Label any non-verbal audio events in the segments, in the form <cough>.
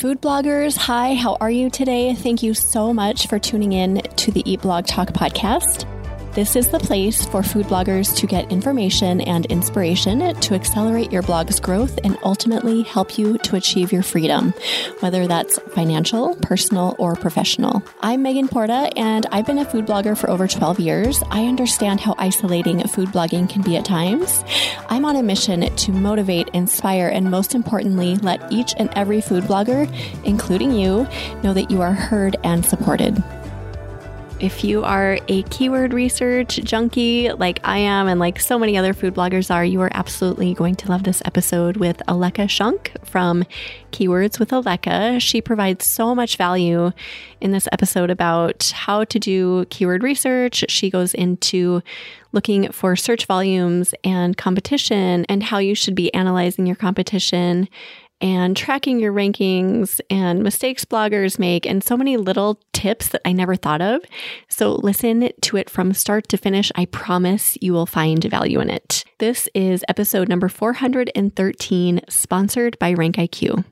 Food bloggers, hi, how are you today? Thank you so much for tuning in to the Eat Blog Talk podcast. This is the place for food bloggers to get information and inspiration to accelerate your blog's growth and ultimately help you to achieve your freedom, whether that's financial, personal, or professional. I'm Megan Porta, and I've been a food blogger for over 12 years. I understand how isolating food blogging can be at times. I'm on a mission to motivate, inspire, and most importantly, let each and every food blogger, including you, know that you are heard and supported. If you are a keyword research junkie like I am, and like so many other food bloggers are, you are absolutely going to love this episode with Aleka Shunk from Keywords with Aleka. She provides so much value in this episode about how to do keyword research. She goes into looking for search volumes and competition and how you should be analyzing your competition and tracking your rankings and mistakes bloggers make, and so many little tips that I never thought of. So listen to it from start to finish. I promise you will find value in it. This is episode number 413, sponsored by RankIQ.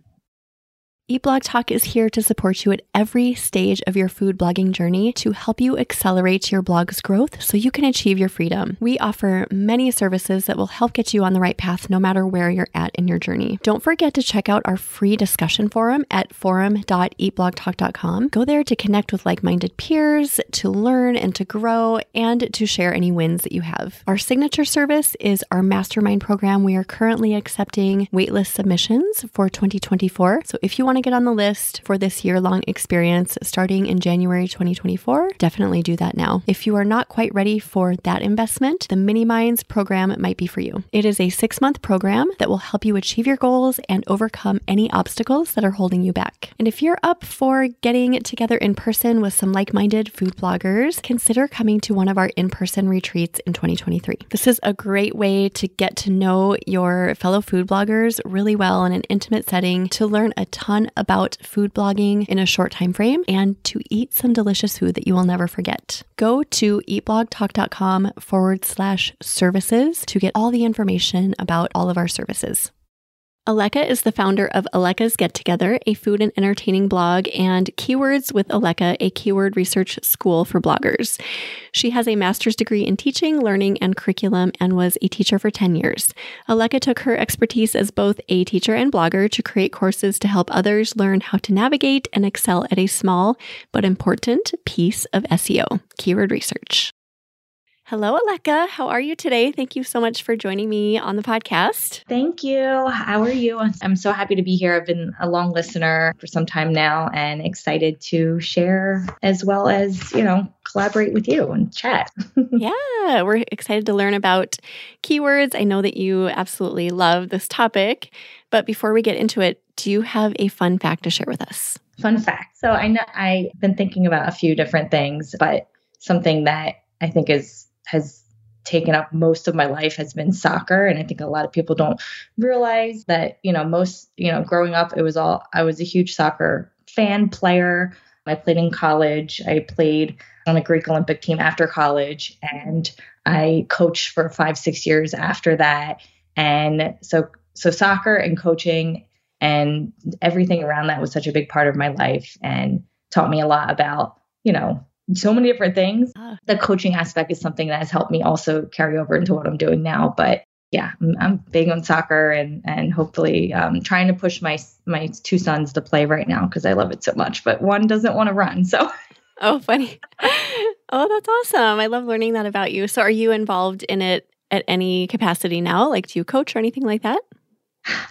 Eat Blog Talk is here to support you at every stage of your food blogging journey to help you accelerate your blog's growth so you can achieve your freedom. We offer many services that will help get you on the right path no matter where you're at in your journey. Don't forget to check out our free discussion forum at forum.eatblogtalk.com. Go there to connect with like minded peers, to learn and to grow, and to share any wins that you have. Our signature service is our mastermind program. We are currently accepting waitlist submissions for 2024. So if you want to get on the list for this year long experience starting in January 2024, definitely do that now. If you are not quite ready for that investment, the Mini Minds program might be for you. It is a six month program that will help you achieve your goals and overcome any obstacles that are holding you back. And if you're up for getting together in person with some like minded food bloggers, consider coming to one of our in person retreats in 2023. This is a great way to get to know your fellow food bloggers really well in an intimate setting, to learn a ton about food blogging in a short time frame and to eat some delicious food that you will never forget. Go to eatblogtalk.com forward slash services to get all the information about all of our services. Aleka is the founder of Aleka's Get Together, a food and entertaining blog, and Keywords with Aleka, a keyword research school for bloggers. She has a master's degree in teaching, learning, and curriculum and was a teacher for 10 years. Aleka took her expertise as both a teacher and blogger to create courses to help others learn how to navigate and excel at a small but important piece of SEO, keyword research. Hello, Aleka. How are you today? Thank you so much for joining me on the podcast. Thank you. How are you? I'm so happy to be here. I've been a long listener for some time now and excited to share as well as, you know, collaborate with you and chat. <laughs> yeah, we're excited to learn about keywords. I know that you absolutely love this topic. But before we get into it, do you have a fun fact to share with us? Fun fact. So I know I've been thinking about a few different things, but something that I think is has taken up most of my life has been soccer. And i think a lot of people don't realize that you know most you know growing up it was all i was a huge soccer fan player. I played in college. I played on a greek olympic team after college. And i coached for five six years after that. And so so soccer and coaching and everything around that was such a big part of my life and taught me a lot about you know so many different things. Ah. The coaching aspect is something that has helped me also carry over into what I'm doing now. But yeah, I'm, I'm big on soccer and and hopefully um, trying to push my my two sons to play right now because I love it so much. But one doesn't want to run, so. Oh, funny. <laughs> oh, that's awesome. I love learning that about you. So, are you involved in it at any capacity now? Like, do you coach or anything like that?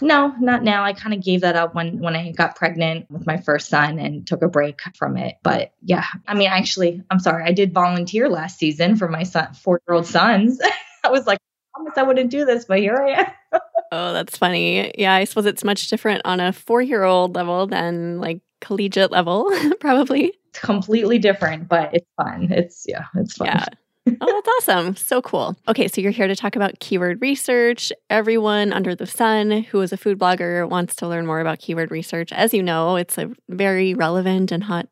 No, not now. I kind of gave that up when when I got pregnant with my first son and took a break from it. But yeah, I mean, actually, I'm sorry. I did volunteer last season for my son, four year old sons. <laughs> I was like, I promise I wouldn't do this, but here I am. <laughs> oh, that's funny. Yeah, I suppose it's much different on a four year old level than like collegiate level, <laughs> probably. It's completely different, but it's fun. It's yeah, it's fun. Yeah oh, that's awesome. So cool. Okay, so you're here to talk about keyword research. Everyone under the sun who is a food blogger wants to learn more about keyword research. As you know, it's a very relevant and hot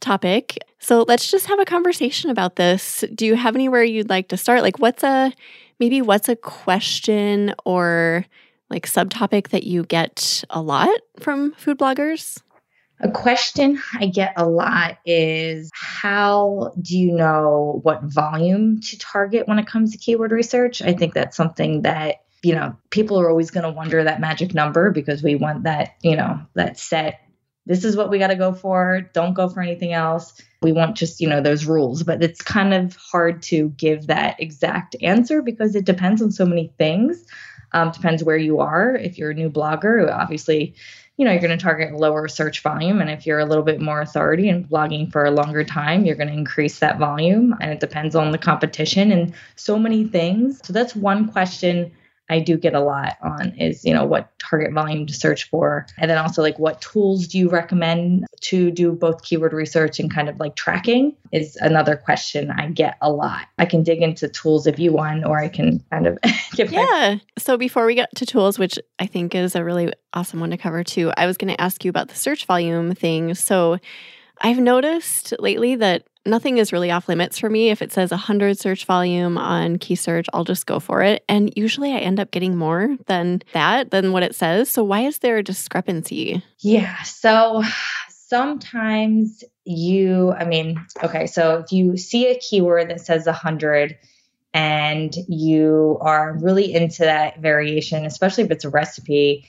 topic. So let's just have a conversation about this. Do you have anywhere you'd like to start? Like, what's a maybe what's a question or like subtopic that you get a lot from food bloggers? A question I get a lot is how do you know what volume to target when it comes to keyword research? I think that's something that you know people are always going to wonder that magic number because we want that you know that set this is what we got to go for. Don't go for anything else. We want just you know those rules but it's kind of hard to give that exact answer because it depends on so many things. Um, depends where you are. If you're a new blogger obviously you know you're going to target lower search volume and if you're a little bit more authority and blogging for a longer time you're going to increase that volume and it depends on the competition and so many things. So that's one question I do get a lot on is, you know, what target volume to search for. And then also like what tools do you recommend to do both keyword research and kind of like tracking is another question I get a lot. I can dig into tools if you want, or I can kind of <laughs> give Yeah. My- so before we get to tools, which I think is a really awesome one to cover too, I was going to ask you about the search volume thing. So I've noticed lately that nothing is really off limits for me. If it says 100 search volume on key search, I'll just go for it. And usually I end up getting more than that, than what it says. So why is there a discrepancy? Yeah. So sometimes you, I mean, okay, so if you see a keyword that says 100, and you are really into that variation, especially if it's a recipe,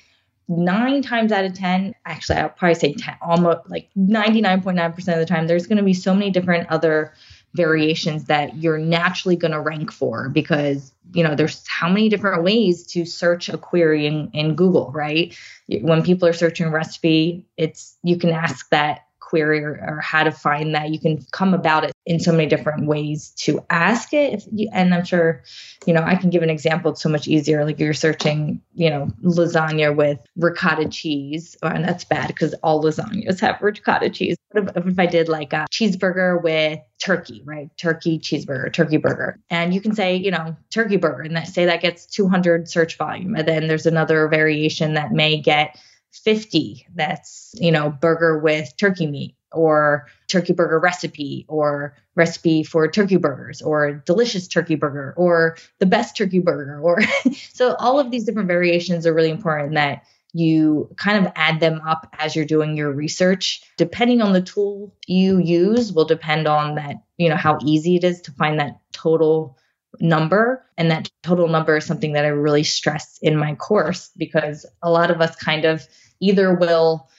nine times out of 10, actually, I'll probably say 10, almost like 99.9% of the time, there's going to be so many different other variations that you're naturally going to rank for because you know there's how many different ways to search a query in, in google right? When people are searching recipe it's you can ask that query or, or, how to find that. You can come about it in so many different ways to ask it. You, and I'm sure, you know, I can give an example. It's so much easier. Like you're searching, you know, lasagna with ricotta cheese, oh, and that's bad because all lasagnas have ricotta cheese. What if, if I did like a cheeseburger with turkey, right? Turkey cheeseburger, turkey burger. And you can say, you know, turkey burger, and that say that gets 200 search volume. And then there's another variation that may get 50 that's, you know, burger with turkey meat or turkey burger recipe or recipe for turkey burgers or delicious turkey burger or the best turkey burger or <laughs> so all of these different variations are really important that you kind of add them up as you're doing your research. Depending on the tool you use will depend on that you know how easy it is to find that total number and that total number is something that I really stress in my course because a lot of us kind of either will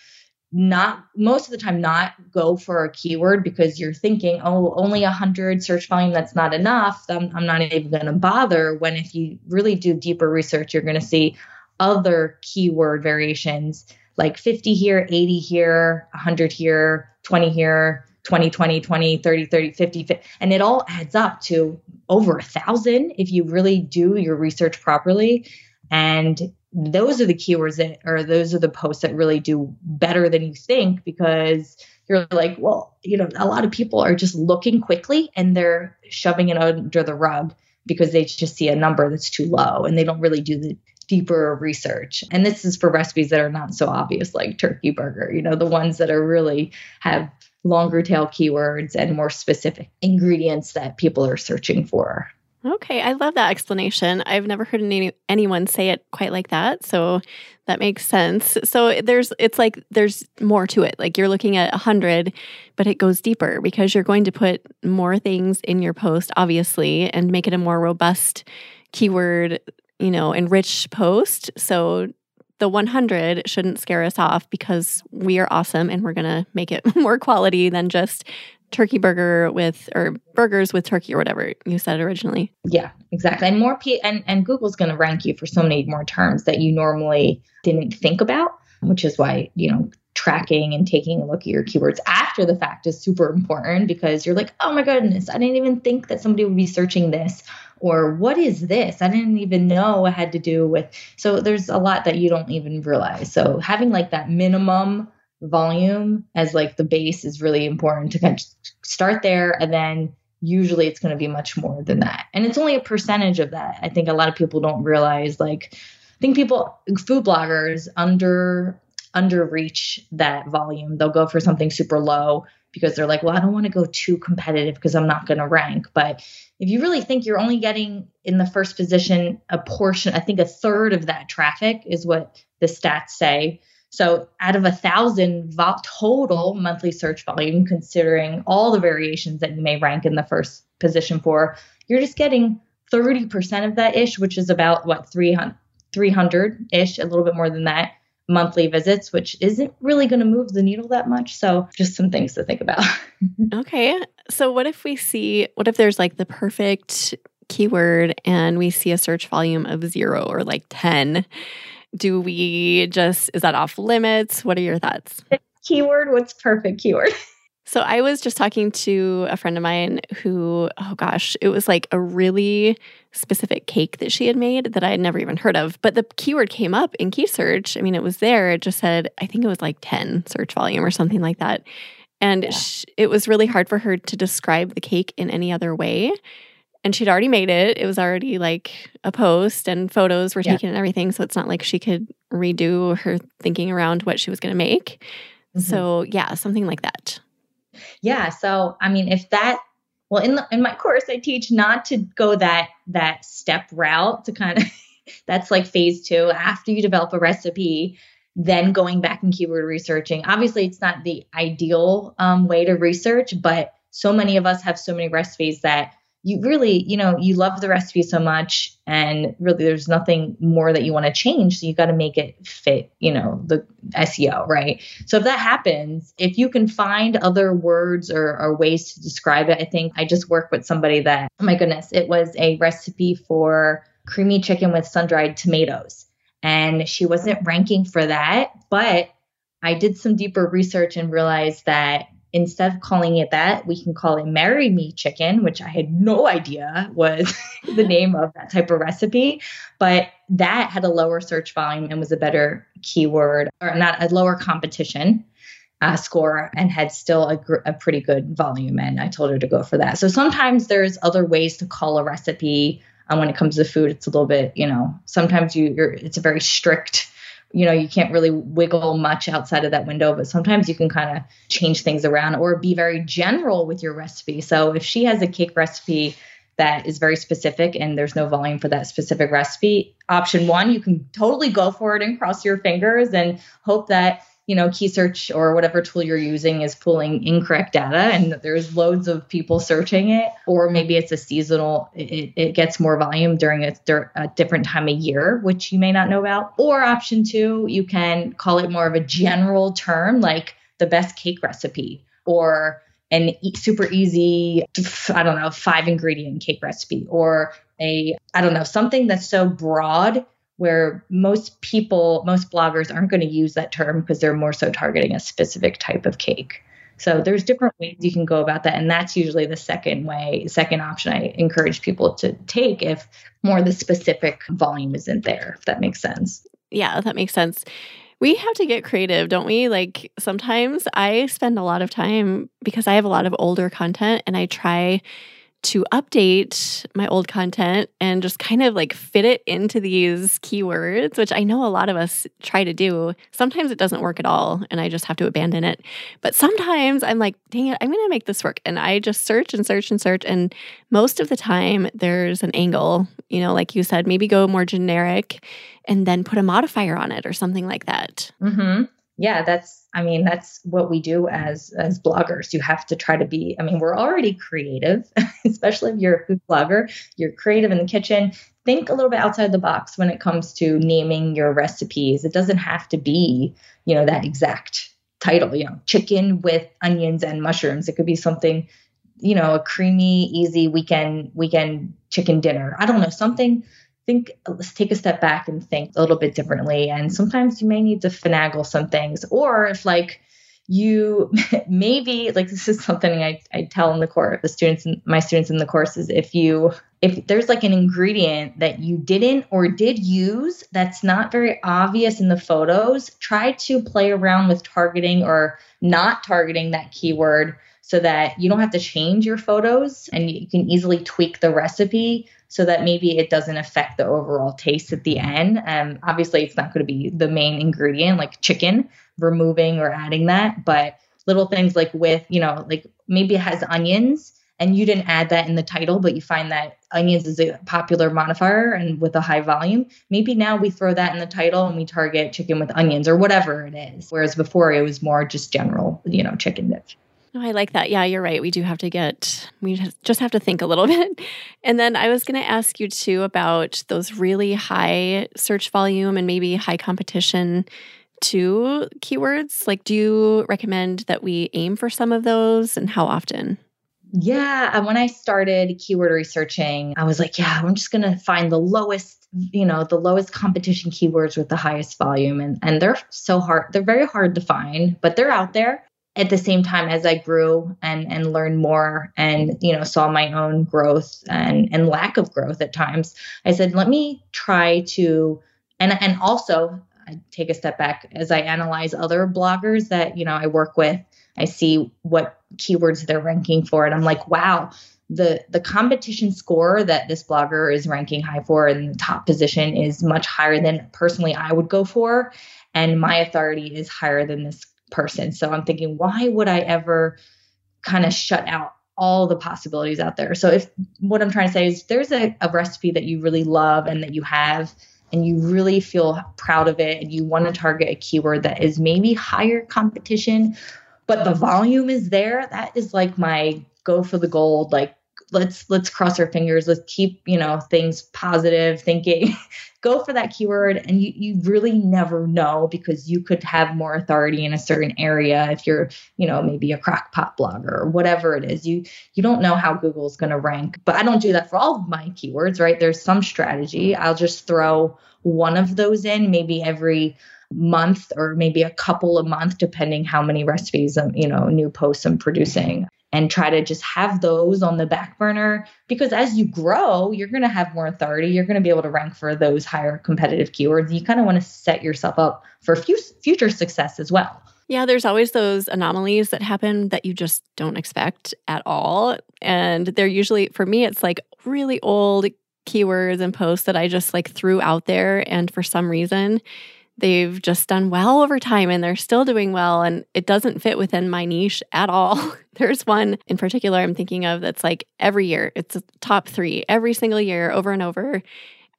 not most of the time not go for a keyword because you're thinking oh only 100 search volume that's not enough. I'm, I'm not even going to bother. When if you really do deeper research you're going to see other keyword variations like 50 here 80 here 100 here 20 here 20 20 20 30 30 50, 50 and it all adds up to over a thousand if you really do your research properly and those are the keywords that or those are the posts that really do better than you think because you're like well you know a lot of people are just looking quickly and they're shoving it under the rug because they just see a number that's too low and they don't really do the deeper research. And this is for recipes that are not so obvious, like turkey burger, you know, the ones that are really have longer tail keywords and more specific ingredients that people are searching for. Okay, I love that explanation. I've never heard any, anyone say it quite like that, so that makes sense. So there's it's like there's more to it. Like you're looking at 100, but it goes deeper because you're going to put more things in your post obviously and make it a more robust keyword, you know, enriched post. So the 100 shouldn't scare us off because we are awesome and we're going to make it <laughs> more quality than just turkey burger with or burgers with turkey or whatever you said originally. Yeah, exactly. And more p and and Google's going to rank you for so many more terms that you normally didn't think about, which is why, you know, tracking and taking a look at your keywords after the fact is super important because you're like, "Oh my goodness, I didn't even think that somebody would be searching this." Or what is this? I didn't even know it had to do with. So there's a lot that you don't even realize. So having like that minimum volume as like the base is really important to kind of start there and then usually it's going to be much more than that and it's only a percentage of that i think a lot of people don't realize like i think people food bloggers under under reach that volume they'll go for something super low because they're like well i don't want to go too competitive because i'm not going to rank. But if you really think you're only getting in the first position a portion i think a third of that traffic is what the stats say. So out of a thousand vo- total monthly search volume, considering all the variations that you may rank in the first position for, you're just getting 30% of that ish, which is about what 300 300 ish, a little bit more than that monthly visits, which isn't really going to move the needle that much. So, just some things to think about. <laughs> okay. So, what if we see, what if there's like the perfect keyword and we see a search volume of zero or like 10? Do we just, is that off limits? What are your thoughts? Keyword, what's perfect keyword? <laughs> So I was just talking to a friend of mine who, oh gosh, it was like a really specific cake that she had made that I had never even heard of. But the keyword came up in key search. I mean, it was there. It just said, I think it was like 10 search volume or something like that. And yeah. she, it was really hard for her to describe the cake in any other way and she'd already made it. It was already like a post and photos were yeah. taken and everything. So it's not like she could redo her thinking around what she was going to make. Mm-hmm. So, yeah, something like that. Yeah. So, I mean, if that, well, in the, in my course, I teach not to go that that step route to kind of <laughs> that's like phase two after you develop a recipe then going back and keyword researching obviously it's not the ideal um, way to research but so many of us have so many recipes that you really, you know, you love the recipe so much and really there's nothing more that you want to change. So you got to make it fit, you know, the SEO, right? So if that happens, if you can find other words or, or ways to describe it, I think I just worked with somebody that, oh my goodness, it was a recipe for creamy chicken with sun dried tomatoes. And she wasn't ranking for that, but I did some deeper research and realized that instead of calling it that, we can call it Marry Me Chicken, which I had no idea was <laughs> the name of that type of recipe. But that had a lower search volume and was a better keyword, or not a lower competition uh, score, and had still a, gr- a pretty good volume. And I told her to go for that. So sometimes there's other ways to call a recipe. Um, when it comes to food, it's a little bit, you know, sometimes you, you're, it's a very strict you know you can't really wiggle much outside of that window but sometimes you can kind of change things around or be very general with your recipe. So if she has a cake recipe that is very specific and there's no volume for that specific recipe option one you can totally go for it and cross your fingers and hope that you know, key search or whatever tool you're using is pulling incorrect data and there's loads of people searching it, or maybe it's a seasonal, it, it gets more volume during a, a different time of year, which you may not know about. Or option two, you can call it more of a general term like the best cake recipe or an super easy, I don't know, five ingredient cake recipe or a, I don't know, something that's so broad where most people, most bloggers aren't going to use that term because they're more so targeting a specific type of cake. So there's different ways you can go about that. And that's usually the second way, second option I encourage people to take if more the specific volume isn't there, if that makes sense. Yeah, that makes sense. We have to get creative, don't we? Like sometimes I spend a lot of time because I have a lot of older content and I try to update my old content and just kind of like fit it into these keywords, which I know a lot of us try to do. Sometimes it doesn't work at all and I just have to abandon it. But sometimes I'm like, dang it, I'm going to make this work. And I just search and search and search. And most of the time, there's an angle, you know, like you said, maybe go more generic and then put a modifier on it or something like that. Mm-hmm yeah, that's I mean, that's what we do as as bloggers. You have to try to be, I mean, we're already creative, <laughs> especially if you're a food blogger, you're creative in the kitchen. Think a little bit outside the box when it comes to naming your recipes. It doesn't have to be, you know, that exact title, you know, chicken with onions and mushrooms. It could be something, you know, a creamy, easy weekend weekend chicken dinner. I don't know, something think let's take a step back and think a little bit differently. And sometimes you may need to finagle some things or if like you <laughs> maybe like this is something I, I tell in the course the students my students in the course is if you if there's like an ingredient that you didn't or did use that's not very obvious in the photos try to play around with targeting or not targeting that keyword so that you don't have to change your photos and you can easily tweak the recipe so that maybe it doesn't affect the overall taste at the end. Um, obviously, it's not going to be the main ingredient like chicken, removing or adding that, but little things like with, you know, like maybe it has onions and you didn't add that in the title, but you find that onions is a popular modifier and with a high volume, maybe now we throw that in the title and we target chicken with onions or whatever it is. Whereas before it was more just general, you know, chicken dish. Oh, I like that. Yeah, you're right. We do have to get, we just have to think a little <laughs> bit. And then I was going to ask you too about those really high search volume and maybe high competition to keywords. Like, do you recommend that we aim for some of those and how often? Yeah. Uh, when I started keyword researching, I was like, yeah, I'm just going to find the lowest, you know, the lowest competition keywords with the highest volume. And, and they're so hard. They're very hard to find, but they're out there. At the same time, as I grew and, and learned more and, you know, saw my own growth and, and lack of growth at times, I said, let me try to, and, and also I take a step back as I analyze other bloggers that, you know, I work with I see what keywords they're ranking for, and I'm like, wow, the the competition score that this blogger is ranking high for in the top position is much higher than personally I would go for, and my authority is higher than this person. So I'm thinking, why would I ever kind of shut out all the possibilities out there? So if what I'm trying to say is there's a, a recipe that you really love and that you have and you really feel proud of it and you want to target a keyword that is maybe higher competition but the volume is there. That is like my go for the gold. Like let's let's cross our fingers. Let's keep you know things positive thinking. <laughs> go for that keyword, and you you really never know because you could have more authority in a certain area if you're you know maybe a crockpot blogger or whatever it is. You you don't know how Google's going to rank. But I don't do that for all of my keywords, right? There's some strategy. I'll just throw one of those in maybe every month or maybe a couple a month, depending how many recipes, I'm, you know, new posts I'm producing. And try to just have those on the back burner because as you grow, you're going to have more authority. You're going to be able to rank for those higher competitive keywords. You kind of want to set yourself up for future success as well. Yeah, there's always those anomalies that happen that you just don't expect at all. And they're usually, for me, it's like really old keywords and posts that I just like threw out there. And for some reason, they've just done well over time and they're still doing well and it doesn't fit within my niche at all. <laughs> There's one in particular I'm thinking of that's like every year, it's a top 3 every single year over and over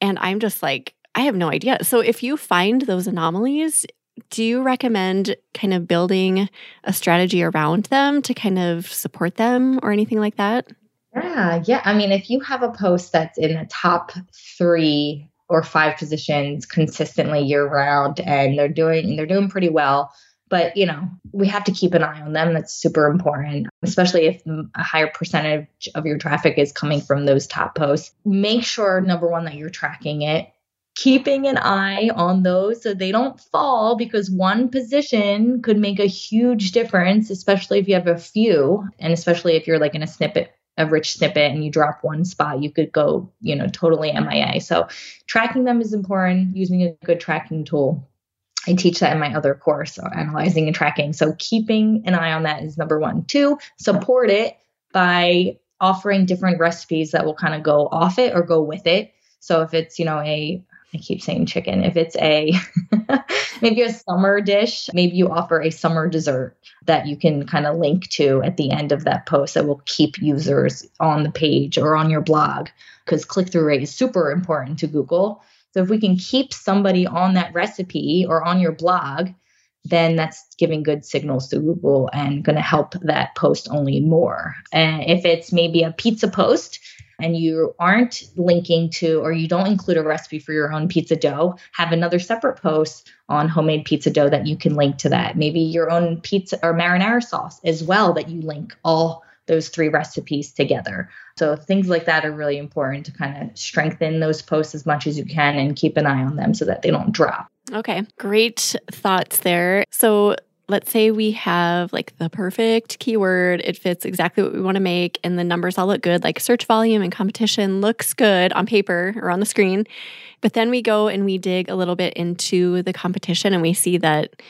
and I'm just like I have no idea. So if you find those anomalies, do you recommend kind of building a strategy around them to kind of support them or anything like that? Yeah, yeah. I mean, if you have a post that's in the top 3 or five positions consistently year round and they're doing they're doing pretty well. But you know we have to keep an eye on them. That's super important especially if a higher percentage of your traffic is coming from those top posts. Make sure number one that you're tracking it. Keeping an eye on those so they don't fall because one position could make a huge difference especially if you have a few and especially if you're like in a snippet a rich snippet and you drop one spot, you could go, you know, totally MIA. So tracking them is important, using a good tracking tool. I teach that in my other course, analyzing and tracking. So keeping an eye on that is number one. Two, support it by offering different recipes that will kind of go off it or go with it. So if it's, you know, a I keep saying chicken. If it's a <laughs> maybe a summer dish, maybe you offer a summer dessert that you can kind of link to at the end of that post that will keep users on the page or on your blog because click through rate is super important to Google. So if we can keep somebody on that recipe or on your blog, then that's giving good signals to Google and going to help that post only more. And if it's maybe a pizza post, and you aren't linking to or you don't include a recipe for your own pizza dough, have another separate post on homemade pizza dough that you can link to that. Maybe your own pizza or marinara sauce as well that you link all those three recipes together. So things like that are really important to kind of strengthen those posts as much as you can and keep an eye on them so that they don't drop. Okay, great thoughts there. So let's say we have like the perfect keyword, it fits exactly what we want to make, and the numbers all look good, like search volume and competition looks good on paper or on the screen. But then we go and we dig a little bit into the competition and we see that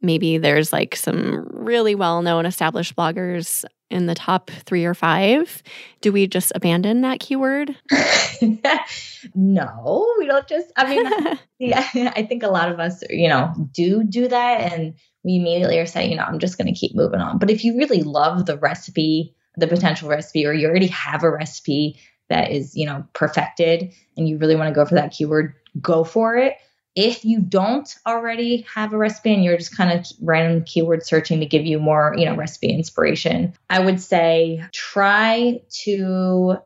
maybe there's like some really well known established bloggers in the top three or five. Do we just abandon that keyword? <laughs> no, we don't just, I mean, <laughs> yeah, I think a lot of us, you know, do do that. And we immediately are saying, you know, I'm just going to keep moving on. But if you really love the recipe, the potential recipe or you already have a recipe that is, you know, perfected and you really want to go for that keyword, go for it. If you don't already have a recipe and you're just kind of random keyword searching to give you more, you know, recipe inspiration, I would say try to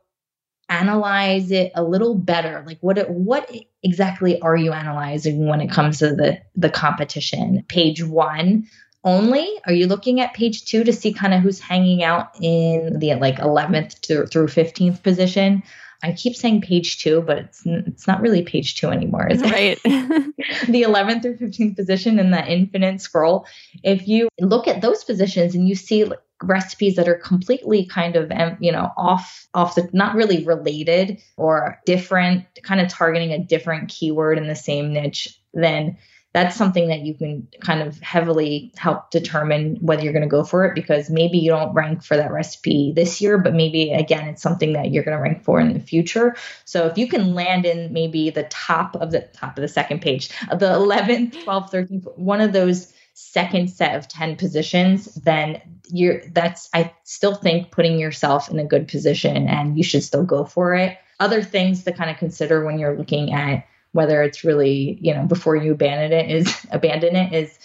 analyze it a little better. Like what what exactly are you analyzing when it comes to the the competition? Page 1 only? Are you looking at page 2 to see kind of who's hanging out in the like 11th to, through 15th position? I keep saying page two, but it's it's not really page two anymore, is it? <laughs> Right. <laughs> the 11th or 15th position in that infinite scroll. If you look at those positions and you see recipes that are completely kind of you know off off the not really related or different, kind of targeting a different keyword in the same niche, then that's something that you can kind of heavily help determine whether you're going to go for it because maybe you don't rank for that recipe this year, but maybe again, it's something that you're going to rank for in the future. So if you can land in maybe the top of the top of the second page, the 11th, 12th, 13th, one of those second set of 10 positions, then you're that's I still think putting yourself in a good position and you should still go for it. Other things to kind of consider when you're looking at whether it's really, you know, before you abandon it is <laughs> abandon it is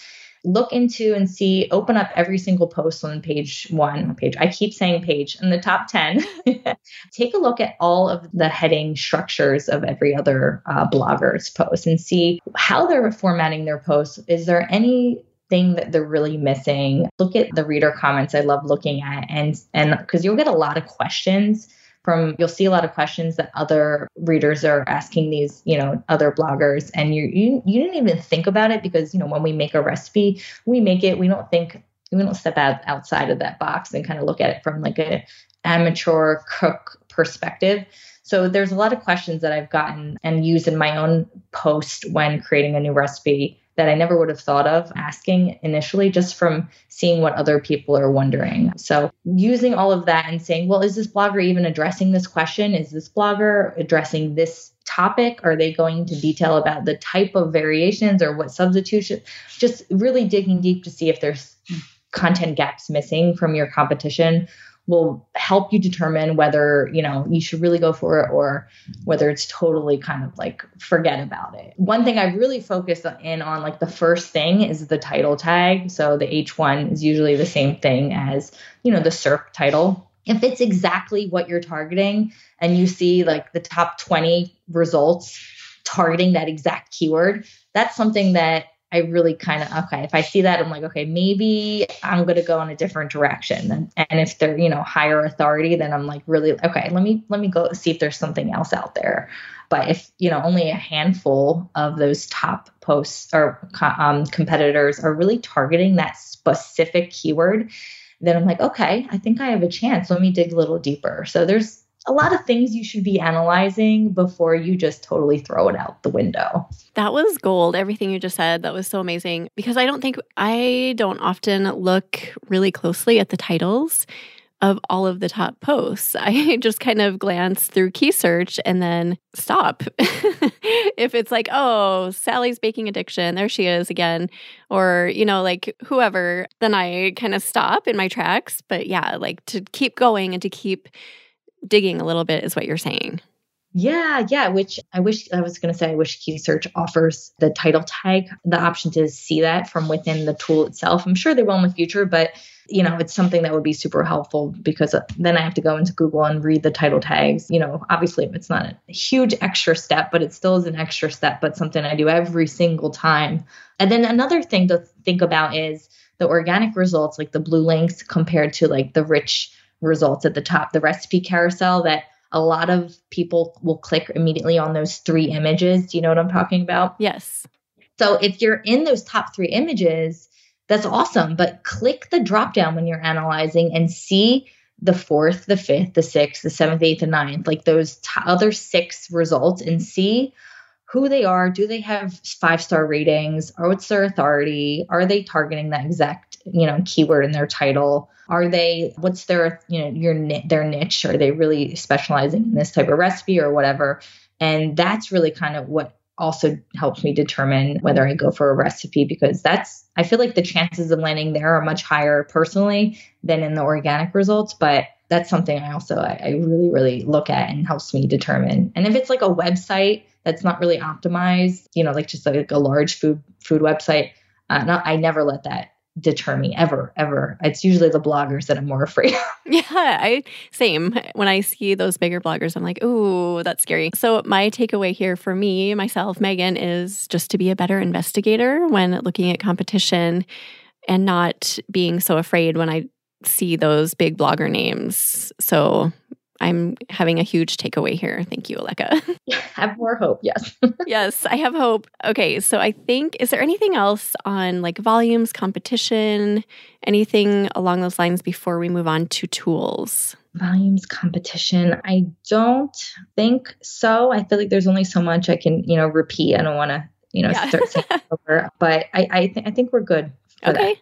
look into and see, open up every single post on page one page. I keep saying page in the top 10. <laughs> Take a look at all of the heading structures of every other uh, blogger's post and see how they're formatting their posts. Is there any thing that they're really missing look at the reader comments i love looking at and and because you'll get a lot of questions from you'll see a lot of questions that other readers are asking these you know other bloggers. And you you you didn't even think about it because you know when we make a recipe we make it we don't think we don't step out outside of that box and kind of look at it from like a amateur cook perspective. So there's a lot of questions that I've gotten and used in my own post when creating a new recipe that I never would have thought of asking initially just from seeing what other people are wondering. So, using all of that and saying, well, is this blogger even addressing this question? Is this blogger addressing this topic? Are they going to detail about the type of variations or what substitution? Just really digging deep to see if there's content gaps missing from your competition will help you determine whether you know you should really go for it or whether it's totally kind of like forget about it. One thing i really focus in on like the first thing is the title tag. So the h1 is usually the same thing as you know the serp title. If it's exactly what you're targeting and you see like the top 20 results targeting that exact keyword that's something that I really kind of okay. If I see that, I'm like, okay, maybe I'm to go in a different direction. And, and if they're you know higher authority, then I'm like, really okay. Let me let me go see if there's something else out there. But if you know only a handful of those top posts or um, competitors are really targeting that specific keyword, then I'm like, okay, I think I have a chance. Let me dig a little deeper. So there's a lot of things you should be analyzing before you just totally throw it out the window. That was gold, everything you just said. That was so amazing because I don't think I don't often look really closely at the titles of all of the top posts. <laughs> I just kind of glance through key search and then stop. <laughs> if it's like, oh, Sally's baking addiction, there she is again, or, you know, like whoever, then I kind of stop in my tracks. But yeah, like to keep going and to keep digging a little bit, is what you're saying. Yeah, yeah, which I wish I was going to say I wish Key Search offers the title tag, the option to see that from within the tool itself. I'm sure they will in the future, but you know, it's something that would be super helpful because uh, then I have to go into Google and read the title tags. You know, obviously it's not a huge extra step, but it still is an extra step, but something I do every single time. And then another thing to think about is the organic results, like the blue links compared to like the rich results at the top, the recipe carousel that a lot of people will click immediately on those three images. Do you know what I'm talking about? Yes. So if you're in those top three images, that's awesome. But click the drop down when you're analyzing and see the fourth, the fifth, the sixth, the seventh, eighth, and ninth, like those t- other six results and see who they are. Do they have five star ratings? Or what's their authority? Are they targeting that exact, you know, keyword in their title? Are they, what's their, you know, your their niche? Are they really specializing in this type of recipe or whatever? And that's really kind of what also helps me determine whether I go for a recipe because that's, I feel like the chances of landing there are much higher personally than in the organic results. But that's something I also I, I really really look at and helps me determine. And if it's like a website that's not really optimized, you know, like just like a large food food website, uh, not I never let that deter me ever ever. It's usually the bloggers that i'm more <laughs> afraid of. <laughs> Yeah i same. When i see those bigger bloggers i'm like ooh that's scary. So my takeaway here for me myself megan is just to be a better investigator when looking at competition and not being so afraid when i see those big blogger names. So I'm having a huge takeaway here. Thank you, Aleka. <laughs> have more hope. Yes. <laughs> yes, I have hope. Okay, so I think, is there anything else on like volumes, competition, anything along those lines before we move on to tools? Volumes, competition. I don't think so. I feel like there's only so much I can, you know, repeat. I don't want to, you know, yeah. start saying <laughs> over, but I, I, th- I think we're good. Okay. That.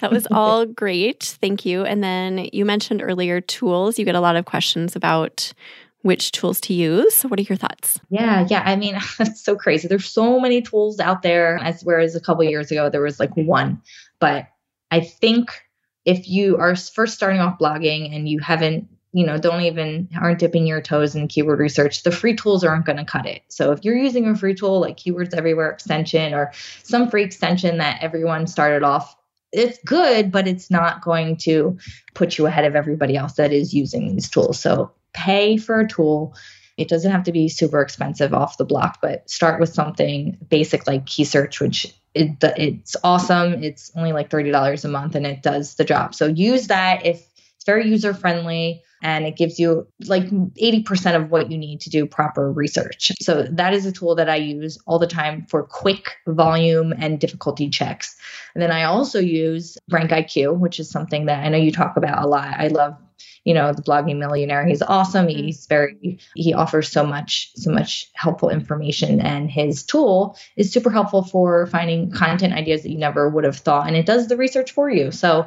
That was <laughs> all great. Thank you. And then you mentioned earlier tools. You get a lot of questions about which tools to use. So what are your thoughts? Yeah, yeah. I mean, <laughs> it's so crazy. There's so many tools out there as whereas a couple years ago there was like one. But I think if you are first starting off blogging and you haven't you know don't even aren't dipping your toes in keyword research the free tools aren't going to cut it so if you're using a free tool like keywords everywhere extension or some free extension that everyone started off it's good, but it's not going to put you ahead of everybody else that is using these tools. So pay for a tool. It doesn't have to be super expensive off the block, but start with something basic like Key Search, which it, it's awesome. It's only like $30 a month and it does the job. So use that if it's very user friendly and it gives you like 80% of what you need to do proper research. So that is a tool that I use all the time for quick volume and difficulty checks. And then I also use Rank IQ, which is something that I know you talk about a lot. I love you know the blogging millionaire he's awesome mm-hmm. he's very he offers so much so much helpful information and his tool is super helpful for finding content ideas that you never would have thought and it does the research for you so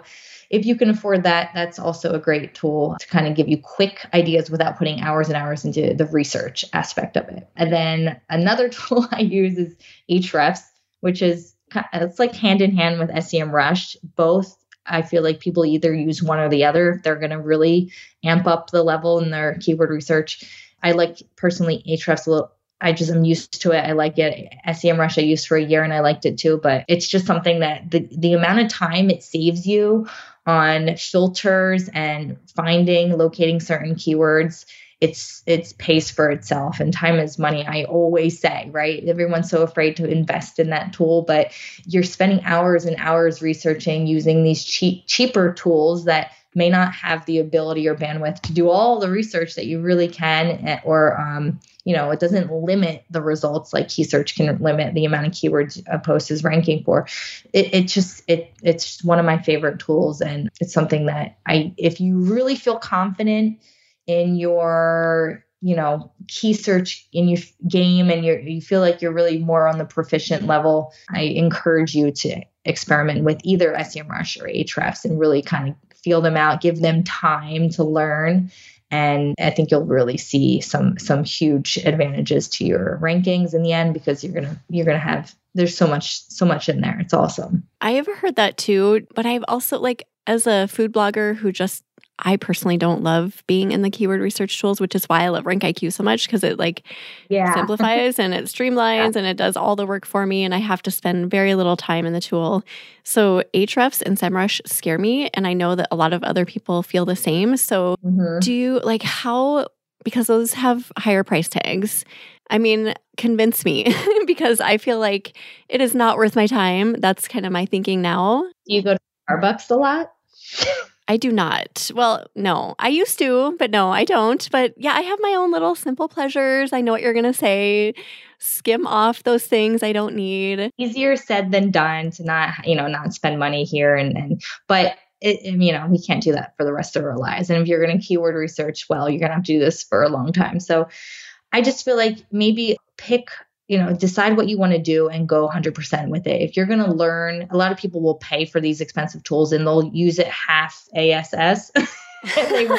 if you can afford that, that's also a great tool to kind of give you quick ideas without putting hours and hours into the research aspect of it. And then another <laughs> tool I use is Ahrefs, which is it's like hand in hand with SEMrush. Both I feel like people either use one or the other they're going to really amp up the level in their keyword research. I like personally Ahrefs a little I just am used to it. I like it. SEMrush I used for a year and I liked it too, but it's just something that the the amount of time it saves you on filters and finding locating certain keywords it's it's pays for itself and time is money i always say right everyone's so afraid to invest in that tool but you're spending hours and hours researching using these cheap cheaper tools that may not have the ability or bandwidth to do all the research that you really can eh, or um, you know it doesn't limit the results like key search can limit the amount of keywords a post is ranking for. It, it just it it's one of my favorite tools and it's something that i if you really feel confident in your you know key search in your game and you you feel like you're really more on the proficient level i encourage you to experiment with either SEMrush or Ahrefs and really kind of feel them out, give them time to learn. And I think you'll really see some some huge advantages to your rankings in the end because you're gonna you're gonna have there's so much so much in there. It's awesome. I have heard that too, but I've also like as a food blogger who just I personally don't love being in the keyword research tools, which is why I love Rank IQ so much because it like yeah. simplifies and it <laughs> streamlines yeah. and it does all the work for me and I have to spend very little time in the tool. So Ahrefs and SEMrush scare me and I know that a lot of other people feel the same. So mm-hmm. do you like how because those have higher price tags? I mean, convince me <laughs> because I feel like it is not worth my time. That's kind of my thinking now. Do you go to Starbucks a lot? <laughs> I do not. Well, no, I used to, but no, I don't. But yeah, I have my own little simple pleasures. I know what you're going to say. Skim off those things I don't need. Easier said than done to not, you know, not spend money here and, and but it, you know, we can't do that for the rest of our lives. And if you're going to keyword research, well, you're going to have to do this for a long time. So I just feel like maybe pick you know decide what you want to do and go 100% with it. If you're going to learn a lot of people will pay for these expensive tools and they'll use it half ass <laughs> they,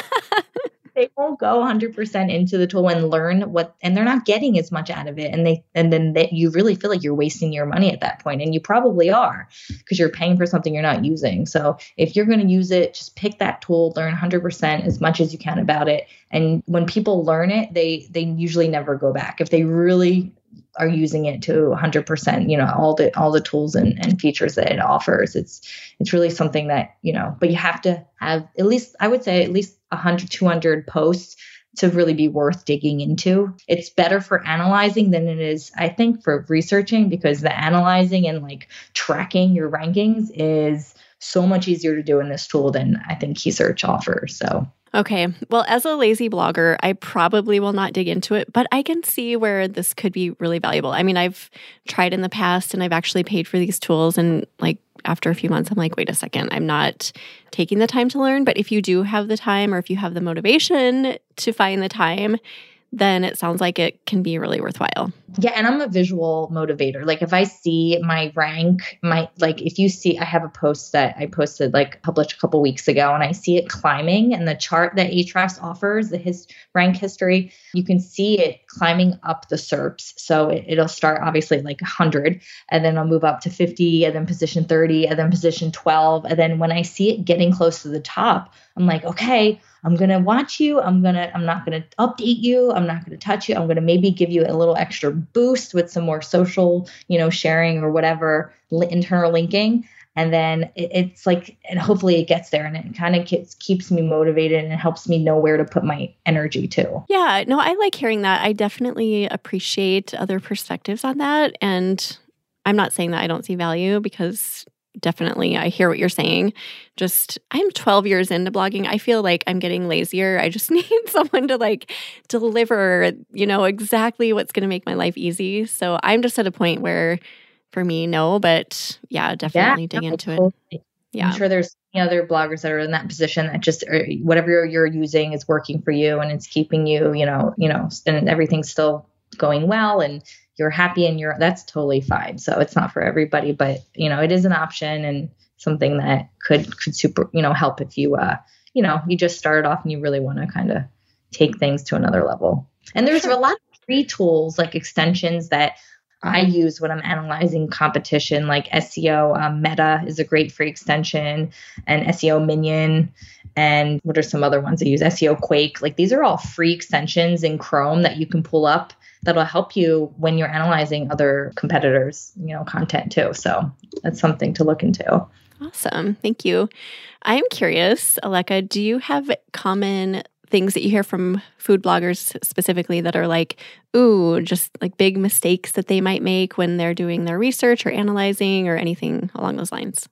<laughs> they won't go 100% into the tool and learn what and they're not getting as much out of it. And they and then that you really feel like you're wasting your money at that point and you probably are because you're paying for something you're not using. So if you're going to use it just pick that tool learn 100% as much as you can about it. And when people learn it they they usually never go back. If they really are using it to 100% you know all the all the tools and, and features that it offers. It's it's really something that you know but you have to have at least i would say at least 100 200 posts to really be worth digging into. It's better for analyzing than it is i think for researching because the analyzing and like tracking your rankings is so much easier to do in this tool than i think Key Search offers. So Okay. Well, as a lazy blogger, I probably will not dig into it, but I can see where this could be really valuable. I mean, I've tried in the past and I've actually paid for these tools. And like after a few months, I'm like, wait a second, I'm not taking the time to learn. But if you do have the time or if you have the motivation to find the time, then it sounds like it can be really worthwhile. Yeah, and I'm a visual motivator. Like if I see my rank, my like if you see I have a post that I posted like published a couple weeks ago and I see it climbing and the chart that Ahrefs offers, the his rank history, you can see it climbing up the SERPs. So it, it'll start obviously like 100 and then I'll move up to 50 and then position 30 and then position 12 and then when I see it getting close to the top, I'm like, okay, I'm to watch you. I'm to, I'm not to update you. I'm not to touch you. I'm to maybe give you a little extra boost with some more social, you know, sharing or whatever internal linking. And then it, it's like, and hopefully it gets there and it kind of keeps, keeps me motivated and it helps me know where to put my energy to. Yeah, no, I like hearing that. I definitely appreciate other perspectives on that. And I'm not saying that I don't see value because definitely I hear what you're saying. Just I'm 12 years into blogging. I feel like I'm getting lazier. I just <laughs> need someone to like deliver, you know, exactly what's going to make my life easy. So I'm just at a point where for me no, but yeah, definitely yeah, dig into totally. it. Yeah. I'm sure there's other bloggers that are in that position that just whatever you're using is working for you and it's keeping you, you know, you know, and everything's still going well and you're happy and you're that's totally fine. So it's not for everybody, but you know, it is an option and something that could could super, you know, help if you uh, you know, you just started off and you really want to kind of take things to another level. And there's a lot of free tools like extensions that I use when I'm analyzing competition, like SEO um, Meta is a great free extension, and SEO Minion, and what are some other ones I use? SEO Quake. Like these are all free extensions in Chrome that you can pull up that'll help you when you're analyzing other competitors, you know, content too. So that's something to look into. Awesome. Thank you. I'm curious, Aleka, do you have common things that you hear from food bloggers specifically that are like, ooh, just like big mistakes that they might make when they're doing their research or analyzing or anything along those lines?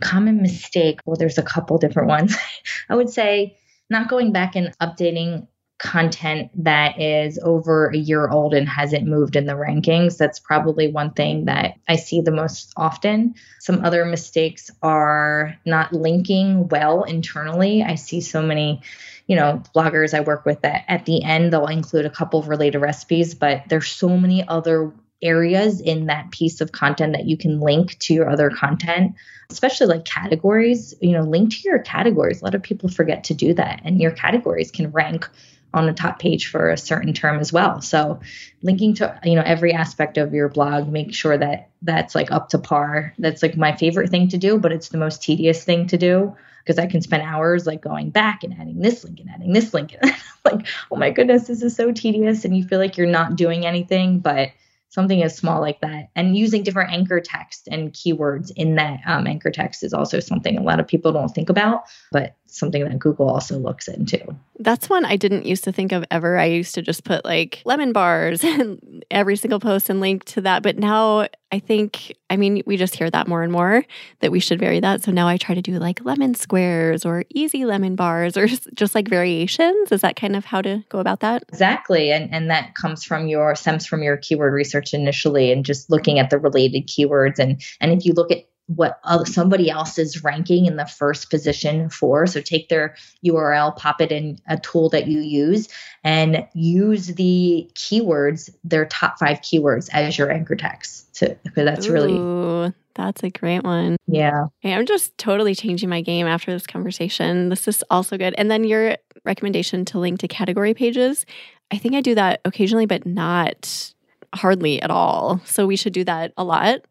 Common mistake. Well, there's a couple different ones. <laughs> I would say not going back and updating content that is over a year old and hasn't moved in the rankings. That's probably one thing that I see the most often. Some other mistakes are not linking well internally. I see so many, you know, bloggers I work with that at the end they'll include a couple of related recipes, but there's so many other areas in that piece of content that you can link to your other content especially like categories you know link to your categories a lot of people forget to do that and your categories can rank on the top page for a certain term as well. So linking to you know every aspect of your blog, make sure that that's like up to par. That's like my favorite thing to do, but it's the most tedious thing to do because I can spend hours like going back and adding this link and adding this link. <laughs> like, oh my goodness, this is so tedious and you feel like you're not doing anything, but something as small like that and using different anchor text and keywords in that um, anchor text is also something a lot of people don't think about but something that google also looks into. That's one i didn't used to think of ever. I used to just put like lemon bars <laughs> in every single post and link to that. But now i think i mean we just hear that more and more that we should vary that. So now i try to do like lemon squares or easy lemon bars or <laughs> just like variations. Is that kind of how to go about that? Exactly. And and that comes from your stems from your keyword research initially and just looking at the related keywords. And and if you look at what somebody else is ranking in the first position for. So take their URL, pop it in a tool that you use, and use the keywords, their top five keywords as your anchor text. To, because that's Ooh, really that's a great one. Yeah. Hey, I'm just totally changing my game after this conversation. This is also good. And then you're recommendation to link to category pages. I think I do that occasionally, but not hardly at all. So we should do that a lot.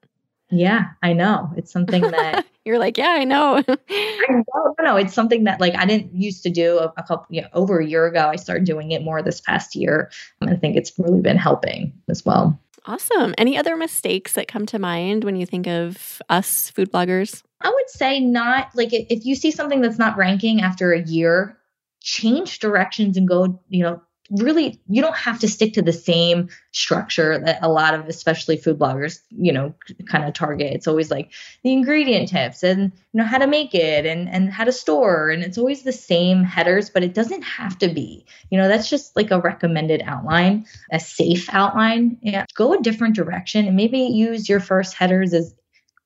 Yeah, I know. It's something that <laughs> you're like, yeah, I know. <laughs> I know. No, it's something that like I didn't used to do a, a couple, you know, over a year ago. I started doing it more this past year. And I think it's really been helping as well. Awesome. Any other mistakes that come to mind when you think of us food bloggers? I would say not like if you see something that's not ranking after a year, change directions and go, you know, really you don't have to stick to the same structure that a lot of especially food bloggers you know kind of target. It's always like the ingredient tips and you know how to make it and and how to store. And it's always the same headers but it doesn't have to be. You know that's just like a recommended outline a safe outline. Yeah. Go a different direction and maybe use your first headers as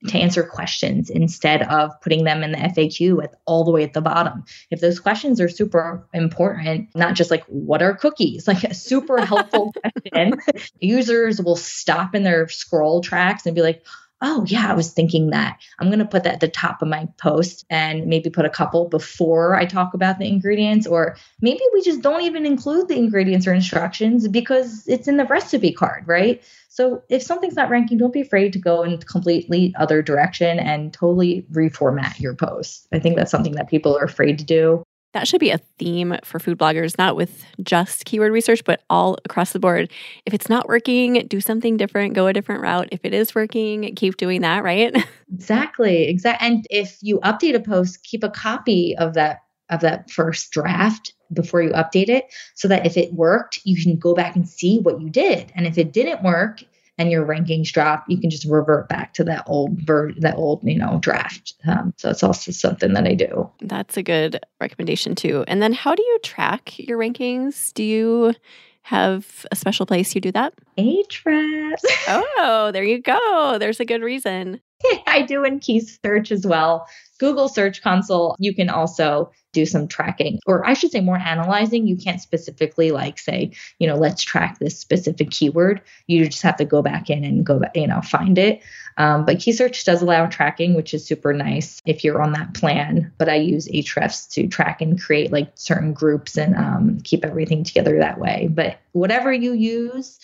to answer questions instead of putting them in the FAQ at all the way at the bottom. If those questions are super important, not just like what are cookies, <laughs> like a super helpful <laughs> question, users will stop in their scroll tracks and be like, oh yeah i was thinking that i'm going to put that at the top of my post and maybe put a couple before i talk about the ingredients or maybe we just don't even include the ingredients or instructions because it's in the recipe card right so if something's not ranking, don't be afraid to go in completely other direction and totally reformat your post. I think that's something that people are afraid to do. That should be a theme for food bloggers, not with just keyword research, but all across the board. If it's not working, do something different, go a different route. If it is working, keep doing that, right? <laughs> Exactly. Exactly. And if you update a post, keep a copy of that of that first draft before you update it so that if it worked, you can go back and see what you did. And if it didn't work and your rankings drop, you can just revert back to that old ver- that old, you know, draft. Um, so it's also something that I do. That's a good recommendation too. And then how do you track your rankings? Do you have a special place you do that? Ahrefs. <laughs> oh, there you go. There's a good reason. <laughs> I do in KeySearch as well. Google Search Console, you can also do some tracking, or I should say more analyzing. You can't specifically like say, you know, let's track this specific keyword. You just have to go back in and go, back, you know, find it. Um, but KeySearch does allow tracking, which is super nice if you're on that plan. But I use Ahrefs to track and create like certain groups and um, keep everything together that way. But whatever you use,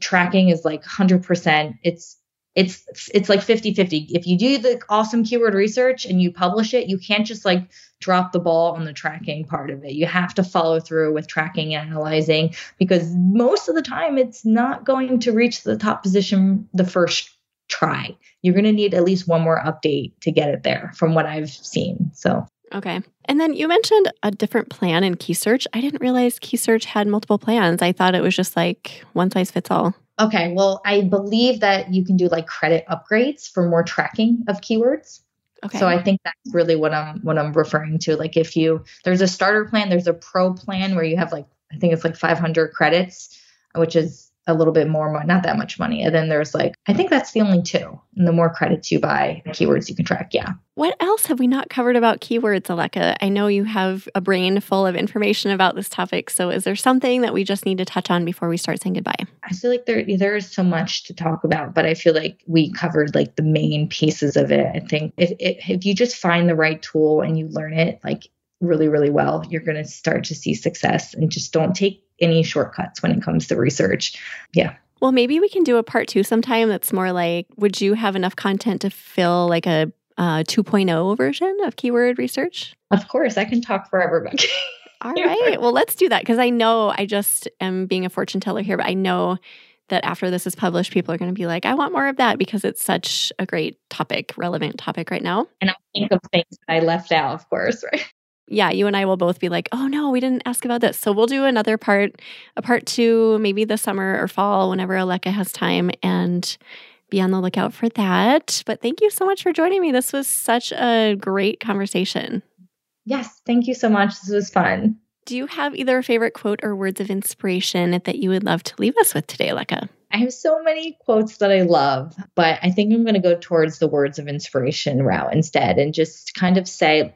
tracking is like 100%. It's it's it's like 50-50 if you do the awesome keyword research and you publish it you can't just like drop the ball on the tracking part of it. You have to follow through with tracking and analyzing because most of the time it's not going to reach the top position the first try. You're going to need at least one more update to get it there from what i've seen so. Okay. And then you mentioned a different plan in KeySearch. I didn't realize KeySearch had multiple plans. I thought it was just like one size fits all Okay, well, I believe that you can do like credit upgrades for more tracking of keywords. Okay. So I think that's really what I'm what I'm referring to. Like if you there's a starter plan, there's a pro plan where you have like I think it's like 500 credits, which is a little bit more, not that much money. And then there's like, I think that's the only two. And the more credits you buy, keywords you can track. Yeah. What else have we not covered about keywords, Aleka? I know you have a brain full of information about this topic. So is there something that we just need to touch on before we start saying goodbye? I feel like there there is so much to talk about, but I feel like we covered like the main pieces of it. I think if if, if you just find the right tool and you learn it, like really, really well, you're going to start to see success and just don't take any shortcuts when it comes to research. Yeah. Well, maybe we can do a part two sometime that's more like would you have enough content to fill like a uh, 2.0 version of keyword research? Of course, I can talk forever about <laughs> All right. Well, let's do that because I know I just am being a fortune teller here, but I know that after this is published, people are going to be like, I want more of that because it's such a great topic, relevant topic right now. And I'll think of things that I left out, of course, <laughs> right? Yeah, you and I will both be like, oh no, we didn't ask about this. So we'll do another part, a part two, maybe this summer or fall, whenever Aleka has time, and be on the lookout for that. But thank you so much for joining me. This was such a great conversation. Yes, thank you so much. This was fun. Do you have either a favorite quote or words of inspiration that you would love to leave us with today, Aleka? I have so many quotes that I love, but I think I'm going to go towards the words of inspiration route instead and just kind of say,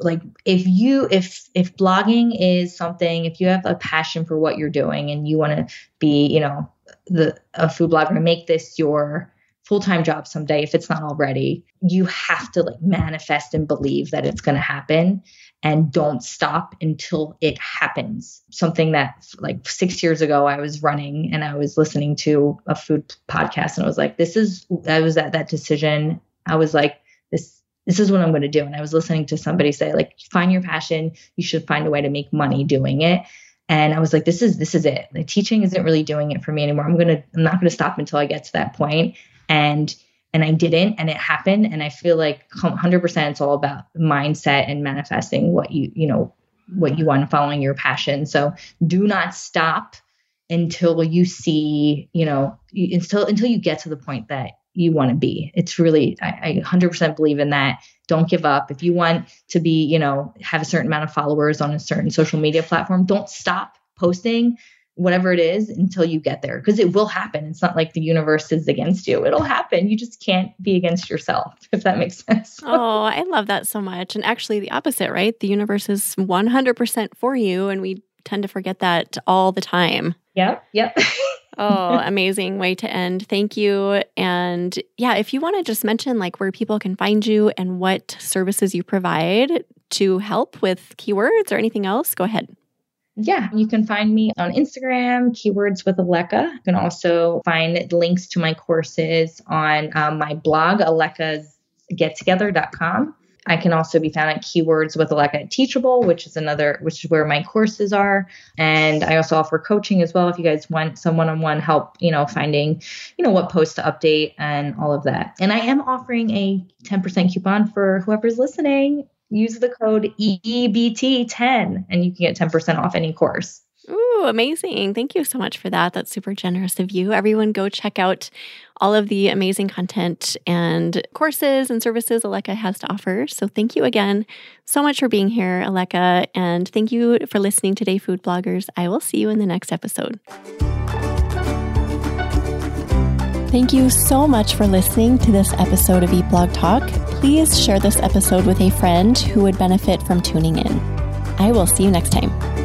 like if you if if blogging is something if you have a passion for what you're doing and you want to be you know the a food blogger make this your full-time job someday if it's not already you have to like manifest and believe that it's going to happen and don't stop until it happens. Something that like 6 years ago I was running and I was listening to a food podcast and I was like this is I was at that decision. I was like this is what I'm going to do and I was listening to somebody say like find your passion you should find a way to make money doing it and I was like, this is this is it. The teaching isn't really doing it for me anymore. I'm gonna I'm not gonna stop until I get to that point. And and I didn't, and it happened. And I feel like 100% it's all about mindset and manifesting what you you know what you want, following your passion. So do not stop until you see you know until until you get to the point that you want to be. It's really, I, I 100% believe in that. Don't give up. If you want to be, you know, have a certain amount of followers on a certain social media platform, don't stop posting whatever it is until you get there because it will happen. It's not like the universe is against you. It'll happen. You just can't be against yourself, if that makes sense. <laughs> oh, I love that so much. And actually, the opposite, right? The universe is 100% for you. And we tend to forget that all the time. Yep. Yep. <laughs> oh, <laughs> amazing way to end. Thank you. And yeah, if you want to just mention like where people can find you and what services you provide to help with keywords or anything else, go ahead. Yeah, you can find me on Instagram, Keywords with Aleka. You can also find links to my courses on um, my blog, alekasgettogether.com. I can also be found at Keywords with Aleka Teachable, which is another, which is where my courses are. And I also offer coaching as well if you guys want some one on one help, you know, finding, you know, what posts to update and all of that. And I am offering a 10% coupon for whoever's listening. Use the code EBT10 and you can get 10% off any course. Ooh, amazing. Thank you so much for that. That's super generous of you. Everyone, go check out all of the amazing content and courses and services Aleka has to offer. So, thank you again so much for being here, Aleka. And thank you for listening today, food bloggers. I will see you in the next episode. Thank you so much for listening to this episode of Eat Blog Talk. Please share this episode with a friend who would benefit from tuning in. I will see you next time.